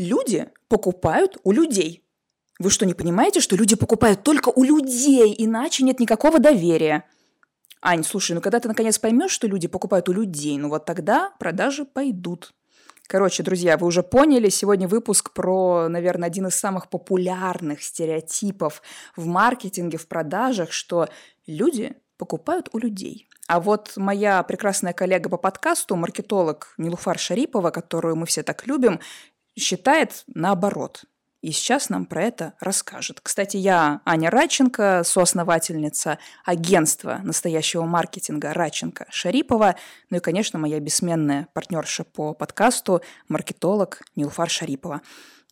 Люди покупают у людей. Вы что, не понимаете, что люди покупают только у людей, иначе нет никакого доверия? Ань, слушай, ну когда ты наконец поймешь, что люди покупают у людей, ну вот тогда продажи пойдут. Короче, друзья, вы уже поняли, сегодня выпуск про, наверное, один из самых популярных стереотипов в маркетинге, в продажах, что люди покупают у людей. А вот моя прекрасная коллега по подкасту, маркетолог Нилуфар Шарипова, которую мы все так любим, считает наоборот. И сейчас нам про это расскажет. Кстати, я Аня Раченко, соосновательница агентства настоящего маркетинга Раченко Шарипова, ну и, конечно, моя бессменная партнерша по подкасту, маркетолог Нилфар Шарипова.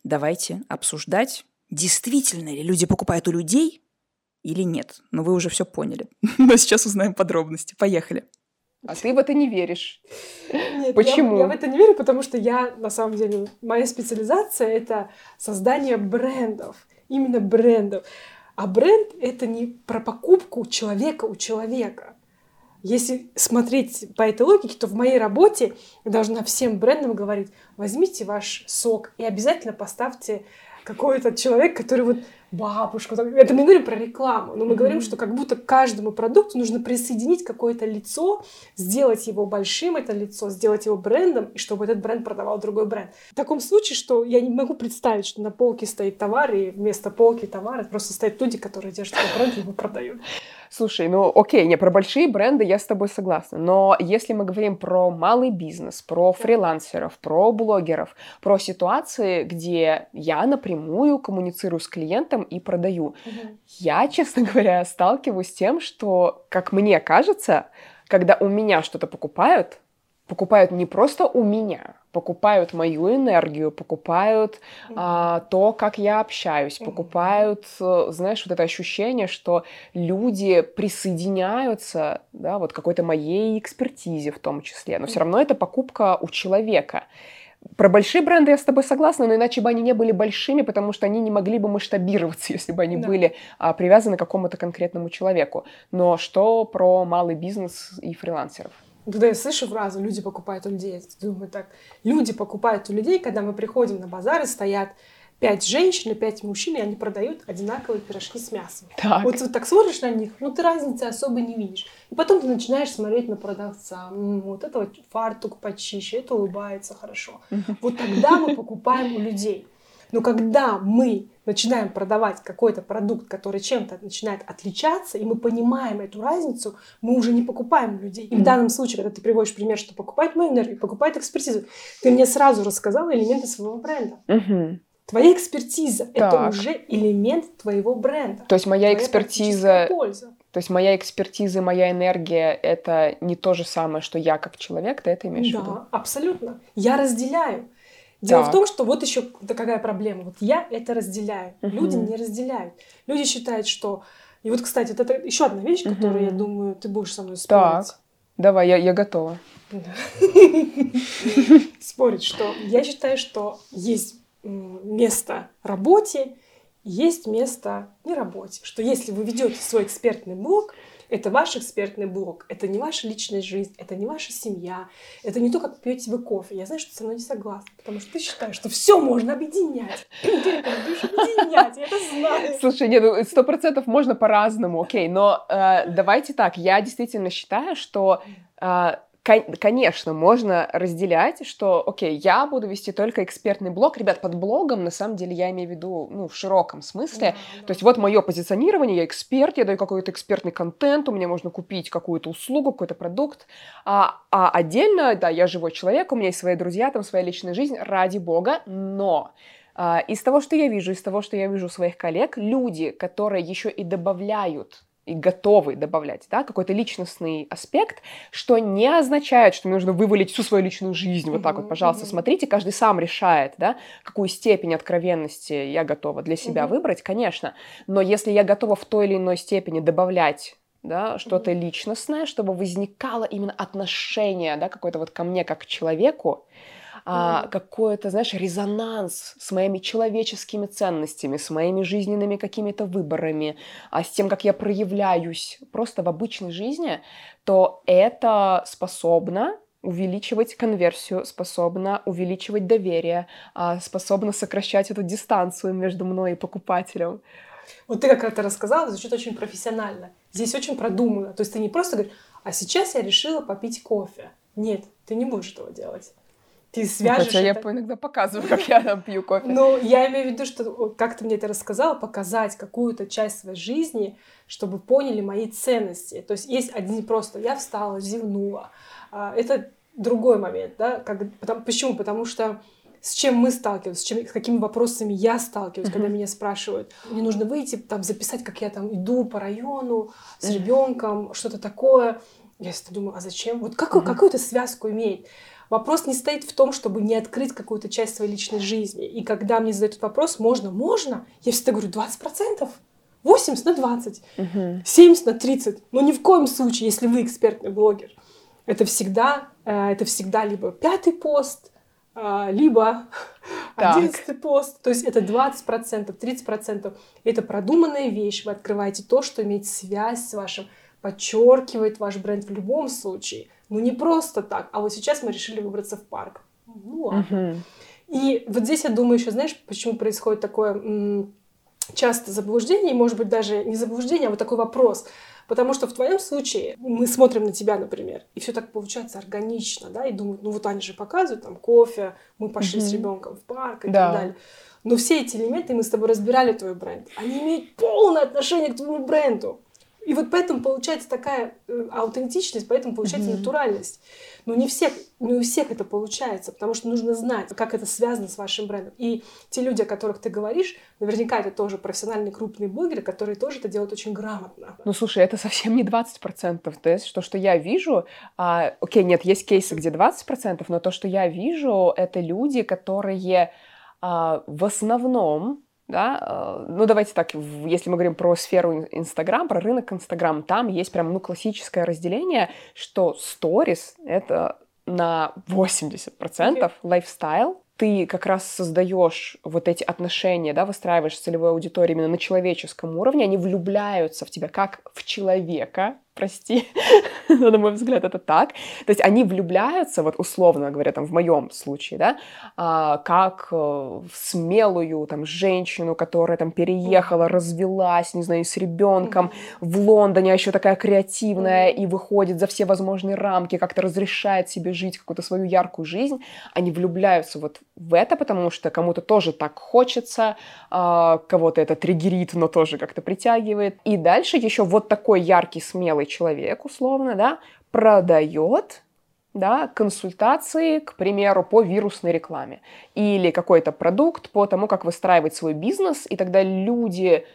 Давайте обсуждать, действительно ли люди покупают у людей или нет. Но вы уже все поняли. Но сейчас узнаем подробности. Поехали. А ты в это не веришь. Нет, Почему? Я, я в это не верю, потому что я, на самом деле, моя специализация — это создание брендов. Именно брендов. А бренд — это не про покупку человека у человека. Если смотреть по этой логике, то в моей работе я должна всем брендам говорить, возьмите ваш сок и обязательно поставьте какой-то человек, который вот бабушку. Это мы говорим про рекламу, но мы mm-hmm. говорим, что как будто к каждому продукту нужно присоединить какое-то лицо, сделать его большим, это лицо, сделать его брендом, и чтобы этот бренд продавал другой бренд. В таком случае, что я не могу представить, что на полке стоит товар, и вместо полки товара просто стоят люди, которые держат этот бренд и его продают. Слушай, ну окей, не про большие бренды я с тобой согласна, но если мы говорим про малый бизнес, про фрилансеров, про блогеров, про ситуации, где я напрямую коммуницирую с клиентом и продаю, угу. я, честно говоря, сталкиваюсь с тем, что, как мне кажется, когда у меня что-то покупают, покупают не просто у меня, покупают мою энергию, покупают а, то, как я общаюсь, покупают, э, знаешь, вот это ощущение, что люди присоединяются, да, вот какой-то моей экспертизе в том числе, но все равно это покупка у человека. Про большие бренды я с тобой согласна, но иначе бы они не были большими, потому что они не могли бы масштабироваться, если бы они да. были а, привязаны к какому-то конкретному человеку. Но что про малый бизнес и фрилансеров? Когда я слышу фразу «люди покупают у людей», я думаю так, люди покупают у людей, когда мы приходим на базар и стоят пять женщин и пять мужчин, и они продают одинаковые пирожки с мясом. Так. Вот, вот так смотришь на них, ну ты разницы особо не видишь. И потом ты начинаешь смотреть на продавца. М-м, вот это вот фартук почище, это улыбается хорошо. Вот тогда мы покупаем у людей. Но когда мы начинаем продавать какой-то продукт, который чем-то начинает отличаться, и мы понимаем эту разницу, мы уже не покупаем людей. И mm-hmm. в данном случае, когда ты приводишь пример, что покупает мою энергию, покупает экспертизу, ты мне сразу рассказала элементы своего бренда. Mm-hmm. Твоя экспертиза так. это уже элемент твоего бренда. То есть моя экспертиза. Польза. То есть моя экспертиза, моя энергия — это не то же самое, что я как человек, ты это имеешь да, в виду? Да, абсолютно. Я разделяю. Дело так. в том, что вот еще какая проблема. Вот я это разделяю. Угу. Люди не разделяют. Люди считают, что... И вот, кстати, вот это еще одна вещь, угу. которую, я думаю, ты будешь со мной спорить. Так, давай, я, я готова. Спорить, что я считаю, что есть место работе, есть место не работе. Что если вы ведете свой экспертный блог, это ваш экспертный блог, это не ваша личная жизнь, это не ваша семья, это не то, как пьете вы кофе. Я знаю, что ты со мной не согласна, потому что ты считаешь, что все можно объединять. Ты объединять, я это знаю. Слушай, нет, ну сто процентов можно по-разному, окей, но э, давайте так, я действительно считаю, что э, конечно, можно разделять, что, окей, я буду вести только экспертный блог. Ребят, под блогом, на самом деле, я имею в виду, ну, в широком смысле. Да, То есть вот мое позиционирование, я эксперт, я даю какой-то экспертный контент, у меня можно купить какую-то услугу, какой-то продукт. А, а отдельно, да, я живой человек, у меня есть свои друзья, там своя личная жизнь, ради бога, но а, из того, что я вижу, из того, что я вижу у своих коллег, люди, которые еще и добавляют и готовы добавлять, да, какой-то личностный аспект, что не означает, что мне нужно вывалить всю свою личную жизнь. Вот так вот, пожалуйста, смотрите, каждый сам решает, да, какую степень откровенности я готова для себя выбрать, конечно. Но если я готова в той или иной степени добавлять да, что-то личностное, чтобы возникало именно отношение, да, какое-то вот ко мне как к человеку, а, какой-то, знаешь, резонанс с моими человеческими ценностями, с моими жизненными какими-то выборами, а с тем, как я проявляюсь просто в обычной жизни, то это способно увеличивать конверсию, способна увеличивать доверие, а, способна сокращать эту дистанцию между мной и покупателем. Вот ты как это рассказала, звучит очень профессионально. Здесь очень продумано. То есть ты не просто говоришь, а сейчас я решила попить кофе. Нет, ты не будешь этого делать. Ты свяжешь Хотя это... я иногда показываю, как я там пью кофе. Ну, я имею в виду, что, как ты мне это рассказала, показать какую-то часть своей жизни, чтобы поняли мои ценности. То есть есть один просто «я встала, зевнула». А, это другой момент, да? Как, потому, почему? Потому что с чем мы сталкиваемся, с, чем, с какими вопросами я сталкиваюсь, uh-huh. когда меня спрашивают. Мне нужно выйти, там, записать, как я там иду по району с ребенком, что-то такое. Я всегда думаю, а зачем? Вот как, uh-huh. какую-то связку имеет? Вопрос не стоит в том, чтобы не открыть какую-то часть своей личной жизни. И когда мне задают этот вопрос, можно, можно, я всегда говорю 20%. 80 на 20, uh-huh. 70 на 30. Но ни в коем случае, если вы экспертный блогер, это всегда, э, это всегда либо пятый пост, э, либо одиннадцатый пост. То есть это 20%, 30%. Это продуманная вещь. Вы открываете то, что имеет связь с вашим, подчеркивает ваш бренд в любом случае – ну не просто так, а вот сейчас мы решили выбраться в парк. Ну ладно. Uh-huh. И вот здесь я думаю еще, знаешь, почему происходит такое м- часто заблуждение, и может быть даже не заблуждение, а вот такой вопрос. Потому что в твоем случае мы смотрим на тебя, например, и все так получается органично, да, и думают, ну вот они же показывают там кофе, мы пошли mm-hmm. с ребенком в парк и да. так далее. Но все эти элементы, мы с тобой разбирали твой бренд, они имеют полное отношение к твоему бренду. И вот поэтому получается такая э, аутентичность, поэтому получается mm-hmm. натуральность. Но не, всех, не у всех это получается, потому что нужно знать, как это связано с вашим брендом. И те люди, о которых ты говоришь, наверняка это тоже профессиональные крупные блогеры, которые тоже это делают очень грамотно. Ну, слушай, это совсем не 20%. То есть то, что я вижу... А, окей, нет, есть кейсы, где 20%, но то, что я вижу, это люди, которые а, в основном да, э, ну давайте так, если мы говорим про сферу Инстаграм, про рынок Инстаграм, там есть прям, ну, классическое разделение, что сторис — это на 80% лайфстайл, ты как раз создаешь вот эти отношения, да, выстраиваешь целевую аудиторию именно на человеческом уровне, они влюбляются в тебя как в человека, прости, но на мой взгляд это так. То есть они влюбляются, вот условно говоря, там в моем случае, да, а, как э, в смелую там женщину, которая там переехала, развелась, не знаю, с ребенком в Лондоне, а еще такая креативная и выходит за все возможные рамки, как-то разрешает себе жить какую-то свою яркую жизнь. Они влюбляются вот в это, потому что кому-то тоже так хочется, а, кого-то это триггерит, но тоже как-то притягивает. И дальше еще вот такой яркий, смелый человек, условно, да, продает да, консультации, к примеру, по вирусной рекламе или какой-то продукт по тому, как выстраивать свой бизнес, и тогда люди,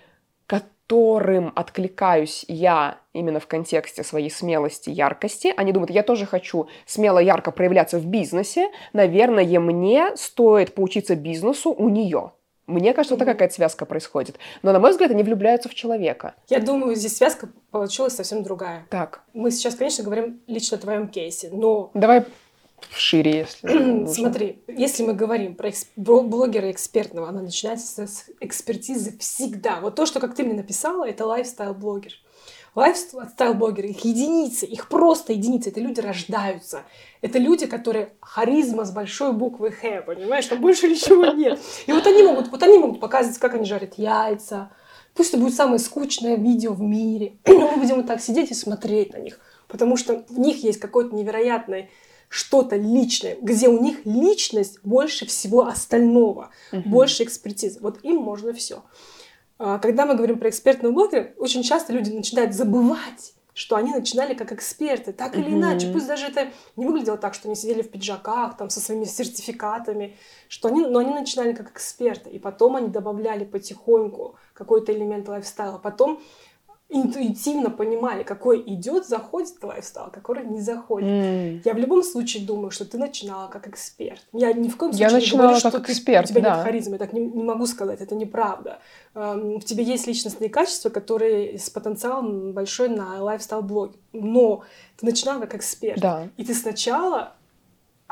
которым откликаюсь я именно в контексте своей смелости, яркости, они думают, я тоже хочу смело, ярко проявляться в бизнесе, наверное, мне стоит поучиться бизнесу у нее. Мне кажется, вот такая какая-то связка происходит. Но, на мой взгляд, они влюбляются в человека. Я думаю, здесь связка получилась совсем другая. Так. Мы сейчас, конечно, говорим лично о твоем кейсе, но... Давай шире, если Смотри, если мы говорим про эксп... блогера экспертного, она начинается с экспертизы всегда. Вот то, что, как ты мне написала, это лайфстайл-блогер. Лайфстайл-блогеры, их единицы, их просто единицы. Это люди рождаются. Это люди, которые харизма с большой буквы Х, понимаешь? Там больше ничего нет. И вот они могут, вот они могут показывать, как они жарят яйца. Пусть это будет самое скучное видео в мире. Но мы будем вот так сидеть и смотреть на них. Потому что в них есть какое-то невероятное что-то личное, где у них личность больше всего остального, uh-huh. больше экспертизы. Вот им можно все. А, когда мы говорим про экспертного блогера, очень часто люди начинают забывать, что они начинали как эксперты, так или mm-hmm. иначе. Пусть даже это не выглядело так, что они сидели в пиджаках, там, со своими сертификатами, что они, но они начинали как эксперты, и потом они добавляли потихоньку какой-то элемент лайфстайла. Потом интуитивно понимали, какой идет, заходит лайфстайл, который не заходит. Mm. Я в любом случае думаю, что ты начинала как эксперт. Я ни в коем случае я не говорю, что эксперт, ты, у тебя да. нет харизмы. Я так не, не могу сказать, это неправда. Um, в тебе есть личностные качества, которые с потенциалом большой на лайфстайл-блоге. Но ты начинала как эксперт. Да. И ты сначала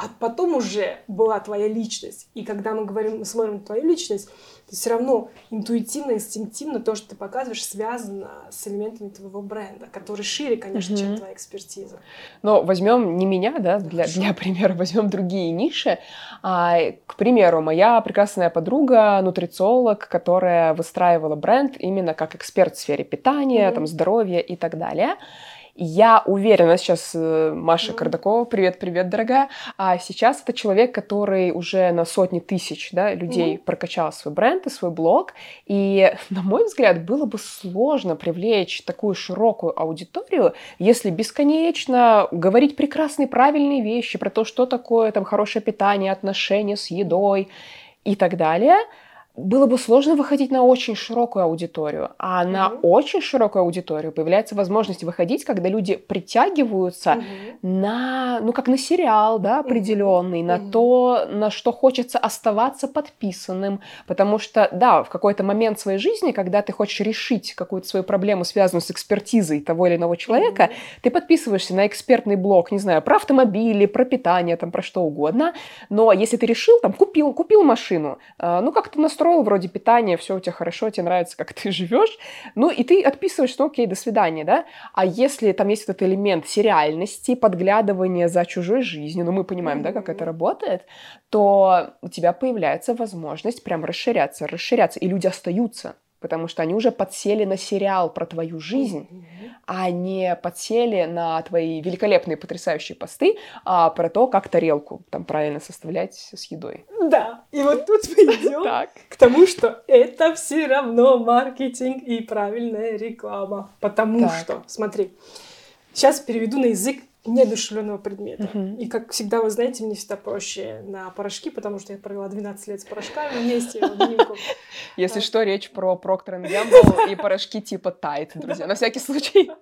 а потом уже была твоя личность. И когда мы говорим, мы смотрим на твою личность, то все равно интуитивно, инстинктивно то, что ты показываешь, связано с элементами твоего бренда, который шире, конечно, mm-hmm. чем твоя экспертиза. Но возьмем не меня, да, для, для примера, возьмем другие ниши. А, к примеру, моя прекрасная подруга, нутрициолог, которая выстраивала бренд именно как эксперт в сфере питания, mm-hmm. там, здоровья и так далее. Я уверена, сейчас э, Маша Кардакова, привет-привет, дорогая, а сейчас это человек, который уже на сотни тысяч да, людей mm-hmm. прокачал свой бренд и свой блог, и, на мой взгляд, было бы сложно привлечь такую широкую аудиторию, если бесконечно говорить прекрасные, правильные вещи про то, что такое там хорошее питание, отношения с едой и так далее – было бы сложно выходить на очень широкую аудиторию. А mm-hmm. на очень широкую аудиторию появляется возможность выходить, когда люди притягиваются mm-hmm. на, ну, как на сериал, да, определенный, mm-hmm. на то, на что хочется оставаться подписанным. Потому что, да, в какой-то момент своей жизни, когда ты хочешь решить какую-то свою проблему, связанную с экспертизой того или иного человека, mm-hmm. ты подписываешься на экспертный блог, не знаю, про автомобили, про питание, там, про что угодно. Но если ты решил, там, купил, купил машину, э, ну, как-то настроил устроил, вроде питание, все у тебя хорошо, тебе нравится, как ты живешь, ну и ты отписываешь, что окей, до свидания, да? А если там есть этот элемент сериальности, подглядывания за чужой жизнью, ну мы понимаем, да, как это работает, то у тебя появляется возможность прям расширяться, расширяться, и люди остаются потому что они уже подсели на сериал про твою жизнь, mm-hmm. а не подсели на твои великолепные, потрясающие посты а, про то, как тарелку там правильно составлять с едой. Да, и вот тут мы идем к тому, что это все равно маркетинг и правильная реклама, потому так. что, смотри, сейчас переведу на язык неодушевленного предмета. Uh-huh. И, как всегда, вы знаете, мне всегда проще на порошки, потому что я провела 12 лет с порошками вместе в обнимку. Если что, речь про Procter Gamble и порошки типа Tide, друзья, на всякий случай.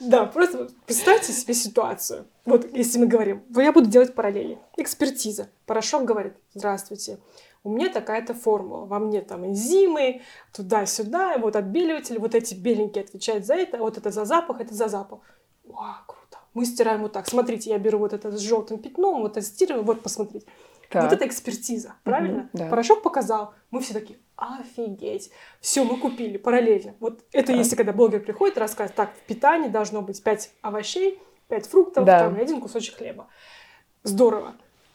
Да, просто представьте себе ситуацию. Вот если мы говорим, я буду делать параллели. Экспертиза. Порошок говорит, здравствуйте, у меня такая-то формула, во мне там энзимы, туда-сюда, вот отбеливатели, вот эти беленькие отвечают за это, вот это за запах, это за запах. Вау, мы стираем вот так. Смотрите, я беру вот это с желтым пятном, вот это стираю, вот посмотрите. Так. Вот это экспертиза, правильно? Угу, да. Порошок показал, мы все такие, офигеть, все, мы купили параллельно. Вот это так. если когда блогер приходит, рассказывает, так, в питании должно быть 5 овощей, 5 фруктов, да. там, и один кусочек хлеба. Здорово.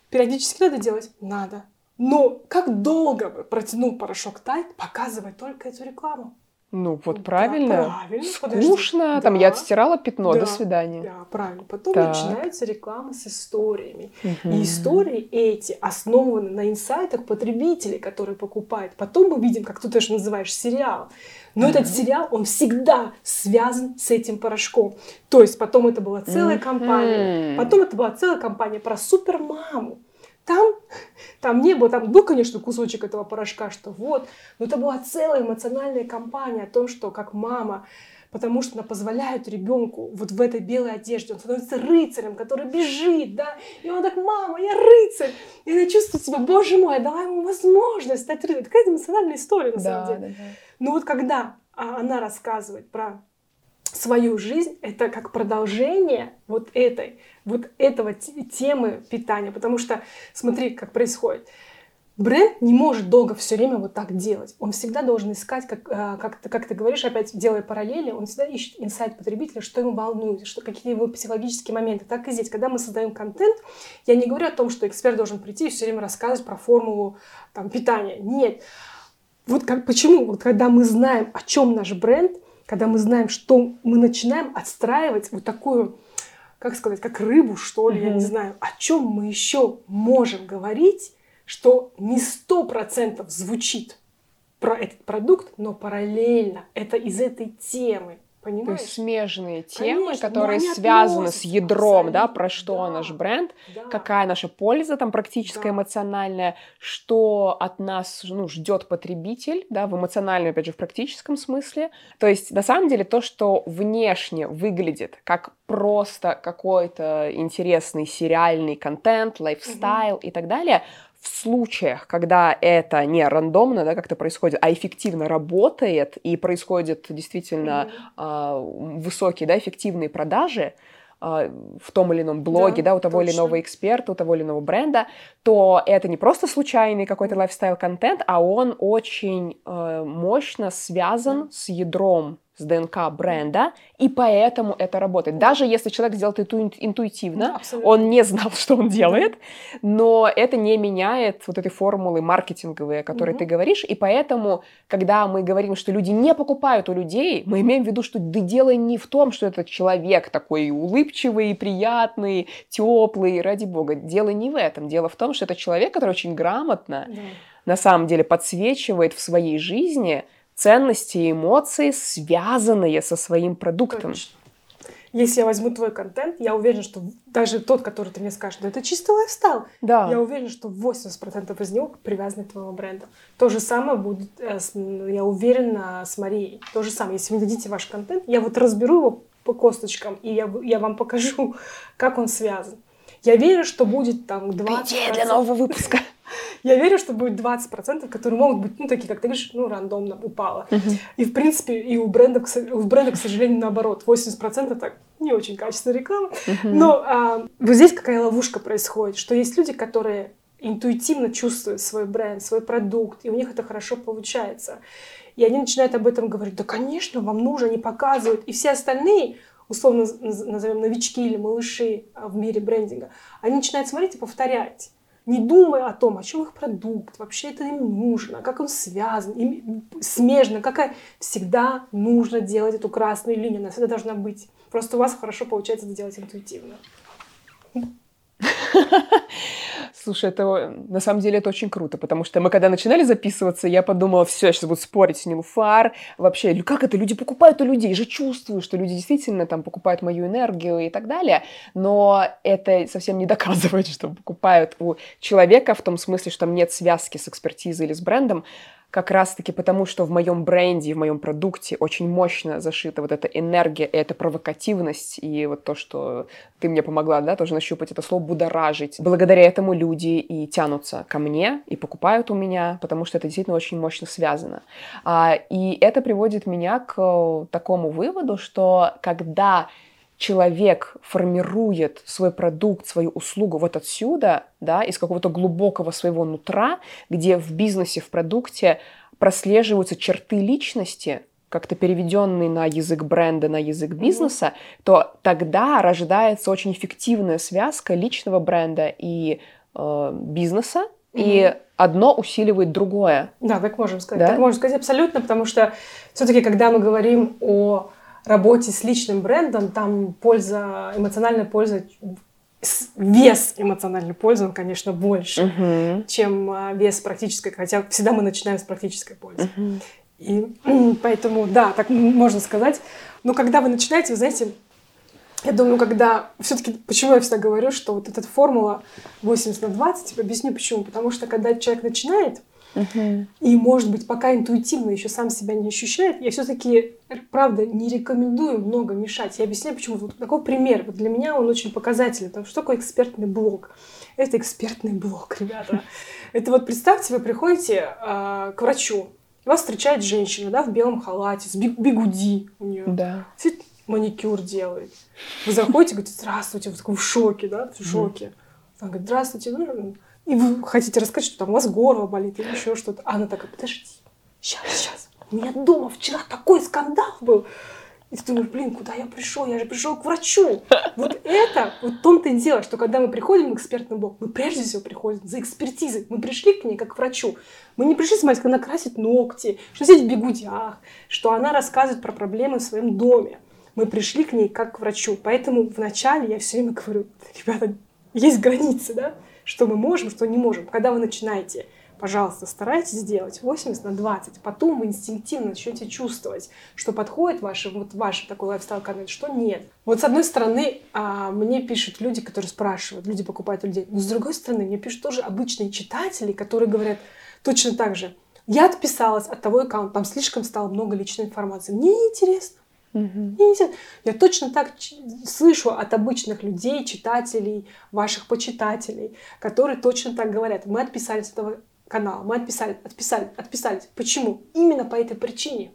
Периодически надо делать? Надо. Но как долго бы протянул порошок Тайт показывать только эту рекламу? Ну, вот правильно. Да, правильно. Скучно. Подожди. Там да. я отстирала пятно, да. до свидания. Да, правильно. Потом так. начинается реклама с историями. Угу. И истории эти основаны на инсайтах потребителей, которые покупают. Потом мы видим, как ты тоже называешь, сериал. Но угу. этот сериал, он всегда связан с этим порошком. То есть потом это была целая угу. компания. Потом это была целая компания про супермаму там, там не было, там был, конечно, кусочек этого порошка, что вот, но это была целая эмоциональная кампания о том, что как мама, потому что она позволяет ребенку вот в этой белой одежде, он становится рыцарем, который бежит, да, и он так, мама, я рыцарь, и она чувствует себя, боже мой, я дала ему возможность стать рыцарем. Такая эмоциональная история, на да, самом деле. Да, да. Но вот когда а, она рассказывает про свою жизнь, это как продолжение вот этой, вот этого темы питания. Потому что смотри, как происходит. Бренд не может долго все время вот так делать. Он всегда должен искать, как, а, как, ты, как ты говоришь, опять делая параллели, он всегда ищет инсайт потребителя, что ему волнует, что, какие его психологические моменты. Так и здесь, когда мы создаем контент, я не говорю о том, что эксперт должен прийти и все время рассказывать про формулу там, питания. Нет. Вот как, почему? Вот когда мы знаем, о чем наш бренд – когда мы знаем, что мы начинаем отстраивать вот такую, как сказать, как рыбу, что ли, mm-hmm. я не знаю, о чем мы еще можем говорить, что не сто процентов звучит про этот продукт, но параллельно это из этой темы. Понимаешь? То есть смежные темы, Конечно, которые связаны с ядром, да, про что да, наш бренд, да. какая наша польза там практическая, да. эмоциональная, что от нас ну, ждет потребитель, да, в эмоциональном, опять же, в практическом смысле. То есть, на самом деле, то, что внешне выглядит как просто какой-то интересный сериальный контент, лайфстайл угу. и так далее, в случаях, когда это не рандомно, да, как-то происходит, а эффективно работает и происходит действительно mm-hmm. э, высокие, да, эффективные продажи, а, в том или ином блоге, да, да у того точно. или иного эксперта, у того или иного бренда, то это не просто случайный какой-то лайфстайл-контент, а он очень э, мощно связан с ядром с ДНК бренда, и поэтому это работает. Даже если человек сделает это интуитивно, да, он не знал, что он делает, но это не меняет вот этой формулы маркетинговые, о которой угу. ты говоришь, и поэтому, когда мы говорим, что люди не покупают у людей, мы имеем в виду, что да дело не в том, что этот человек такой улыбчивый, приятный, теплый, ради бога. Дело не в этом. Дело в том, что это человек, который очень грамотно, да. на самом деле, подсвечивает в своей жизни ценности и эмоции, связанные со своим продуктом. Точно. Если я возьму твой контент, я уверена, что даже тот, который ты мне скажешь, да это чистый лайфстайл. Да. Я уверена, что 80% из него привязаны к твоему бренду. То же самое будет, э, я уверена, с Марией. То же самое. Если вы дадите ваш контент, я вот разберу его по косточкам, и я, я вам покажу, как он связан. Я верю, что будет там 20... Идея для нового выпуска. Я верю, что будет 20%, которые могут быть, ну, такие, как ты говоришь, ну, рандомно упало. Uh-huh. И, в принципе, и у бренда, у бренда, к сожалению, наоборот. 80% так не очень качественная реклама. Uh-huh. Но а, вот здесь какая ловушка происходит, что есть люди, которые интуитивно чувствуют свой бренд, свой продукт, и у них это хорошо получается. И они начинают об этом говорить, да, конечно, вам нужно, они показывают. И все остальные, условно назовем новички или малыши а, в мире брендинга, они начинают смотреть и повторять не думая о том, о чем их продукт, вообще это им нужно, как он связан, им смежно, какая всегда нужно делать эту красную линию, она всегда должна быть. Просто у вас хорошо получается это делать интуитивно. Слушай, это на самом деле это очень круто, потому что мы когда начинали записываться, я подумала, все, я сейчас буду спорить с Нилуфар, вообще, как это, люди покупают у людей, же чувствую, что люди действительно там покупают мою энергию и так далее, но это совсем не доказывает, что покупают у человека в том смысле, что там нет связки с экспертизой или с брендом, как раз-таки потому, что в моем бренде, в моем продукте очень мощно зашита вот эта энергия и эта провокативность, и вот то, что ты мне помогла, да, тоже нащупать это слово «будоражить». Благодаря этому люди и тянутся ко мне, и покупают у меня, потому что это действительно очень мощно связано. А, и это приводит меня к такому выводу, что когда человек формирует свой продукт, свою услугу вот отсюда, да, из какого-то глубокого своего нутра, где в бизнесе, в продукте прослеживаются черты личности, как-то переведенные на язык бренда, на язык бизнеса, mm-hmm. то тогда рождается очень эффективная связка личного бренда и э, бизнеса, mm-hmm. и одно усиливает другое. Да, так можем сказать. Да? Так можем сказать абсолютно, потому что все-таки, когда мы говорим о работе с личным брендом, там польза, эмоциональная польза, вес эмоциональной пользы, он, конечно, больше, uh-huh. чем а, вес практической, хотя всегда мы начинаем с практической пользы. Uh-huh. И поэтому, да, так можно сказать. Но когда вы начинаете, вы знаете, я думаю, когда все-таки, почему я всегда говорю, что вот эта формула 80 на 20, объясню почему. Потому что когда человек начинает, И, может быть, пока интуитивно еще сам себя не ощущает, я все-таки, правда, не рекомендую много мешать. Я объясняю, почему. Вот такой пример. Вот для меня он очень показательный. Потому что такое экспертный блог? Это экспертный блог, ребята. Это вот представьте, вы приходите э, к врачу, вас встречает женщина, да, в белом халате, с бигуди у нее. Да. Сидит, маникюр делает. Вы заходите, говорите, здравствуйте, вы такой в шоке, да, в шоке. Она говорит, здравствуйте, ну, и вы хотите рассказать, что там у вас горло болит или еще что-то. А она такая, подожди, сейчас, сейчас. У меня дома вчера такой скандал был. И ты думаешь, блин, куда я пришел? Я же пришел к врачу. Вот это, вот в том-то и дело, что когда мы приходим в экспертный блок, мы прежде всего приходим за экспертизой. Мы пришли к ней как к врачу. Мы не пришли смотреть, как она красит ногти, что сидит в бегудях, что она рассказывает про проблемы в своем доме. Мы пришли к ней как к врачу. Поэтому вначале я все время говорю, ребята, есть границы, да? Что мы можем, что не можем. Когда вы начинаете, пожалуйста, старайтесь сделать 80 на 20. Потом вы инстинктивно начнете чувствовать, что подходит ваш, вот ваш такой лайфстайл-контент, что нет. Вот с одной стороны, а, мне пишут люди, которые спрашивают, люди покупают людей. Но с другой стороны, мне пишут тоже обычные читатели, которые говорят точно так же. Я отписалась от того аккаунта, там слишком стало много личной информации. Мне неинтересно. Угу. Я точно так слышу от обычных людей, читателей, ваших почитателей, которые точно так говорят. Мы отписались от этого канала, мы отписали, отписали, отписались. Почему? Именно по этой причине.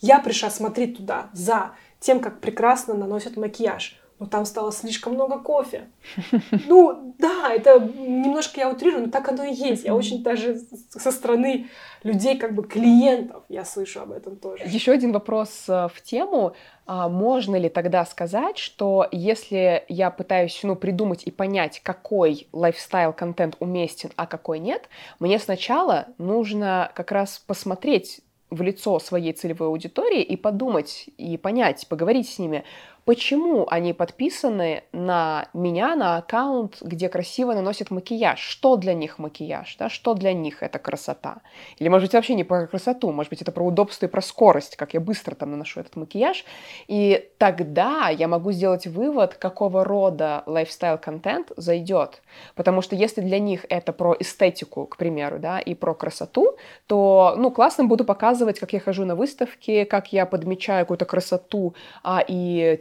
Я пришла смотреть туда за тем, как прекрасно наносят макияж. Но там стало слишком много кофе. Ну, да, это немножко я утрирую, но так оно и есть. Я очень даже со стороны людей, как бы клиентов, я слышу об этом тоже. Еще один вопрос э, в тему. А можно ли тогда сказать, что если я пытаюсь ну, придумать и понять, какой лайфстайл-контент уместен, а какой нет, мне сначала нужно как раз посмотреть в лицо своей целевой аудитории и подумать, и понять, поговорить с ними, почему они подписаны на меня, на аккаунт, где красиво наносят макияж, что для них макияж, да, что для них это красота. Или, может быть, вообще не про красоту, может быть, это про удобство и про скорость, как я быстро там наношу этот макияж. И тогда я могу сделать вывод, какого рода лайфстайл-контент зайдет. Потому что если для них это про эстетику, к примеру, да, и про красоту, то, ну, классно буду показывать, как я хожу на выставки, как я подмечаю какую-то красоту а, и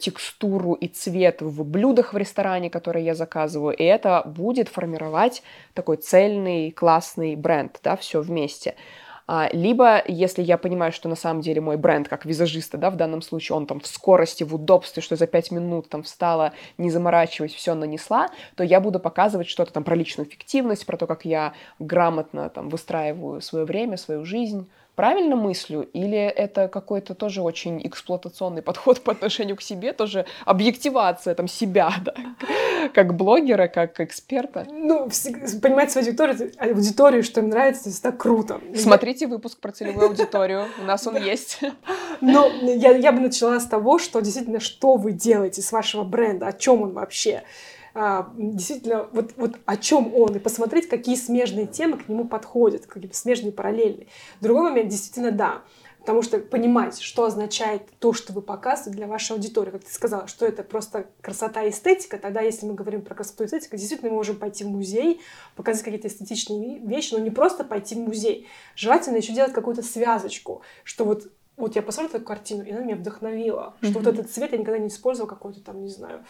и цвет в блюдах в ресторане, которые я заказываю, и это будет формировать такой цельный, классный бренд, да, все вместе. А, либо, если я понимаю, что на самом деле мой бренд, как визажиста, да, в данном случае, он там в скорости, в удобстве, что за пять минут там встала, не заморачиваясь, все нанесла, то я буду показывать что-то там про личную эффективность, про то, как я грамотно там выстраиваю свое время, свою жизнь, правильно мыслю, или это какой-то тоже очень эксплуатационный подход по отношению к себе, тоже объективация там себя, да, как блогера, как эксперта? Ну, понимать свою аудиторию, аудиторию, что им нравится, это так круто. Смотрите выпуск про целевую аудиторию, у нас он есть. Но я, я бы начала с того, что действительно, что вы делаете с вашего бренда, о чем он вообще действительно, вот, вот о чем он, и посмотреть, какие смежные темы к нему подходят, какие смежные, параллельные. Другой момент, действительно, да, потому что понимать, что означает то, что вы показываете для вашей аудитории. Как ты сказала, что это просто красота и эстетика, тогда, если мы говорим про красоту и эстетику, действительно мы можем пойти в музей, показать какие-то эстетичные вещи, но не просто пойти в музей. Желательно еще делать какую-то связочку, что вот вот я посмотрела эту картину, и она меня вдохновила, mm-hmm. что вот этот цвет я никогда не использовала, какой-то там, не знаю,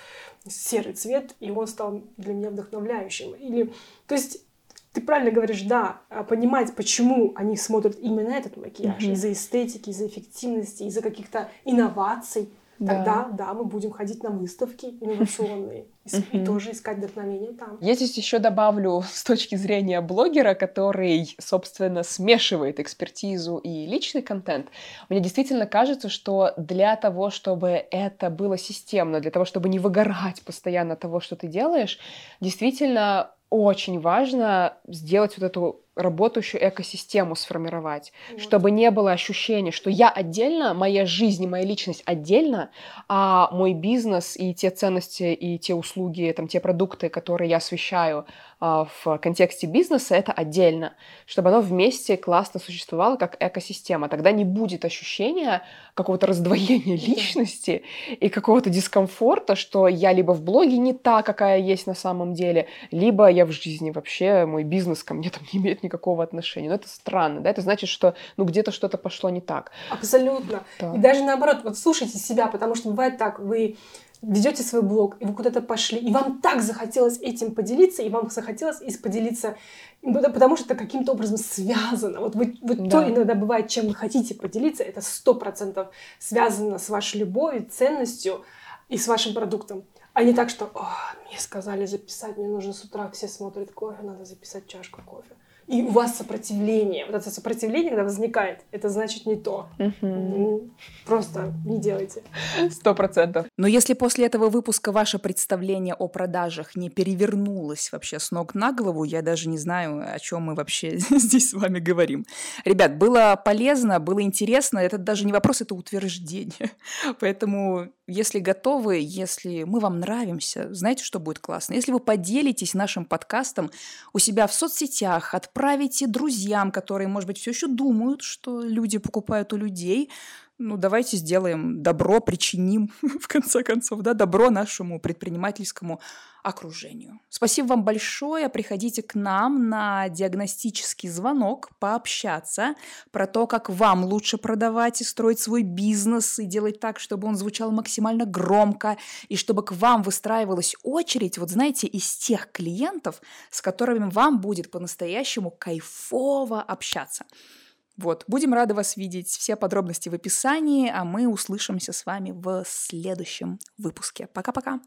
серый цвет, и он стал для меня вдохновляющим. Или, то есть, ты правильно говоришь, да, а понимать, почему они смотрят именно этот макияж, mm-hmm. из-за эстетики, из-за эффективности, из-за каких-то инноваций, Тогда, да, мы будем ходить на выставки инновационные и, тоже искать вдохновение там. Я здесь еще добавлю с точки зрения блогера, который, собственно, смешивает экспертизу и личный контент. Мне действительно кажется, что для того, чтобы это было системно, для того, чтобы не выгорать постоянно того, что ты делаешь, действительно очень важно сделать вот эту работающую экосистему сформировать, вот. чтобы не было ощущения, что я отдельно, моя жизнь и моя личность отдельно, а мой бизнес и те ценности и те услуги, там, те продукты, которые я освещаю, а, в контексте бизнеса, это отдельно, чтобы оно вместе классно существовало как экосистема. Тогда не будет ощущения какого-то раздвоения личности и какого-то дискомфорта, что я либо в блоге не та, какая есть на самом деле, либо я в жизни вообще, мой бизнес ко мне там не имеет никакого отношения. Но это странно, да, это значит, что ну где-то что-то пошло не так. Абсолютно. Да. И даже наоборот, вот слушайте себя, потому что бывает так, вы ведете свой блог, и вы куда-то пошли, и вам так захотелось этим поделиться, и вам захотелось и поделиться, потому что это каким-то образом связано. Вот вы, вы да. то иногда бывает, чем вы хотите поделиться, это сто процентов связано с вашей любовью, ценностью и с вашим продуктом. А не так, что мне сказали записать, мне нужно с утра, все смотрят кофе, надо записать чашку кофе и у вас сопротивление. Вот это сопротивление, когда возникает, это значит не то. Угу. Просто не делайте. Сто процентов. Но если после этого выпуска ваше представление о продажах не перевернулось вообще с ног на голову, я даже не знаю, о чем мы вообще здесь с вами говорим. Ребят, было полезно, было интересно. Это даже не вопрос, это утверждение. Поэтому если готовы, если мы вам нравимся, знаете, что будет классно? Если вы поделитесь нашим подкастом у себя в соцсетях, отправите друзьям, которые, может быть, все еще думают, что люди покупают у людей, ну, давайте сделаем добро, причиним, в конце концов, да, добро нашему предпринимательскому окружению. Спасибо вам большое. Приходите к нам на диагностический звонок, пообщаться про то, как вам лучше продавать и строить свой бизнес, и делать так, чтобы он звучал максимально громко, и чтобы к вам выстраивалась очередь, вот знаете, из тех клиентов, с которыми вам будет по-настоящему кайфово общаться. Вот, будем рады вас видеть. Все подробности в описании, а мы услышимся с вами в следующем выпуске. Пока-пока.